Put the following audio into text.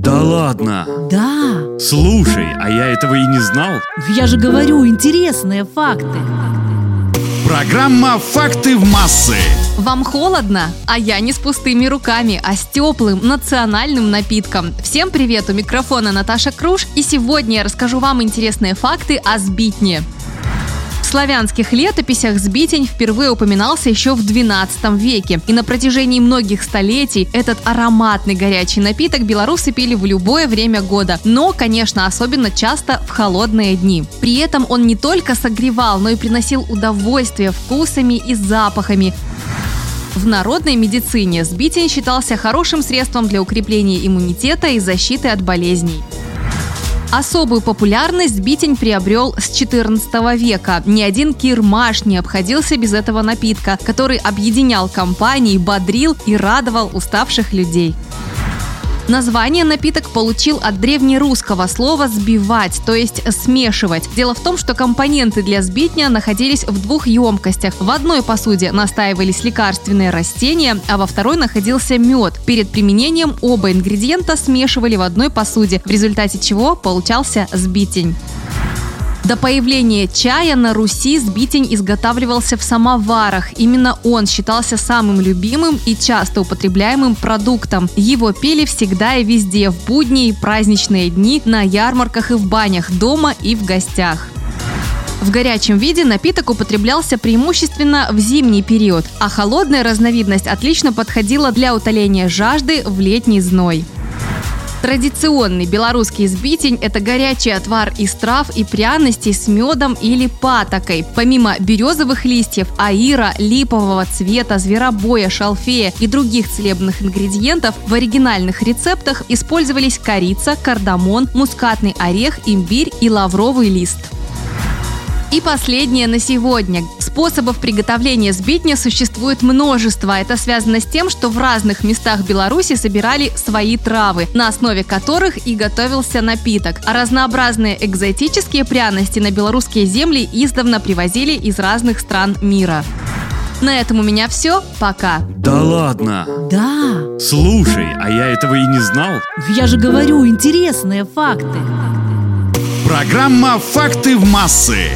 Да ладно? Да. Слушай, а я этого и не знал. Я же говорю, интересные факты. Программа «Факты в массы». Вам холодно? А я не с пустыми руками, а с теплым национальным напитком. Всем привет, у микрофона Наташа Круш, и сегодня я расскажу вам интересные факты о сбитне. Славянских летописях сбитень впервые упоминался еще в XII веке, и на протяжении многих столетий этот ароматный горячий напиток белорусы пили в любое время года, но, конечно, особенно часто в холодные дни. При этом он не только согревал, но и приносил удовольствие вкусами и запахами, в народной медицине сбитень считался хорошим средством для укрепления иммунитета и защиты от болезней. Особую популярность битень приобрел с 14 века. Ни один кирмаш не обходился без этого напитка, который объединял компании, бодрил и радовал уставших людей. Название напиток получил от древнерусского слова «сбивать», то есть смешивать. Дело в том, что компоненты для сбитня находились в двух емкостях. В одной посуде настаивались лекарственные растения, а во второй находился мед. Перед применением оба ингредиента смешивали в одной посуде, в результате чего получался сбитень. До появления чая на Руси сбитень изготавливался в самоварах. Именно он считался самым любимым и часто употребляемым продуктом. Его пили всегда и везде, в будние и праздничные дни, на ярмарках и в банях, дома и в гостях. В горячем виде напиток употреблялся преимущественно в зимний период, а холодная разновидность отлично подходила для утоления жажды в летний зной. Традиционный белорусский сбитень – это горячий отвар из трав и пряностей с медом или патокой. Помимо березовых листьев, аира, липового цвета, зверобоя, шалфея и других целебных ингредиентов в оригинальных рецептах использовались корица, кардамон, мускатный орех, имбирь и лавровый лист. И последнее на сегодня. Способов приготовления сбитня существует множество. Это связано с тем, что в разных местах Беларуси собирали свои травы, на основе которых и готовился напиток. А разнообразные экзотические пряности на белорусские земли издавна привозили из разных стран мира. На этом у меня все. Пока. Да ладно? Да. Слушай, а я этого и не знал. Я же говорю, интересные факты. Программа «Факты в массы».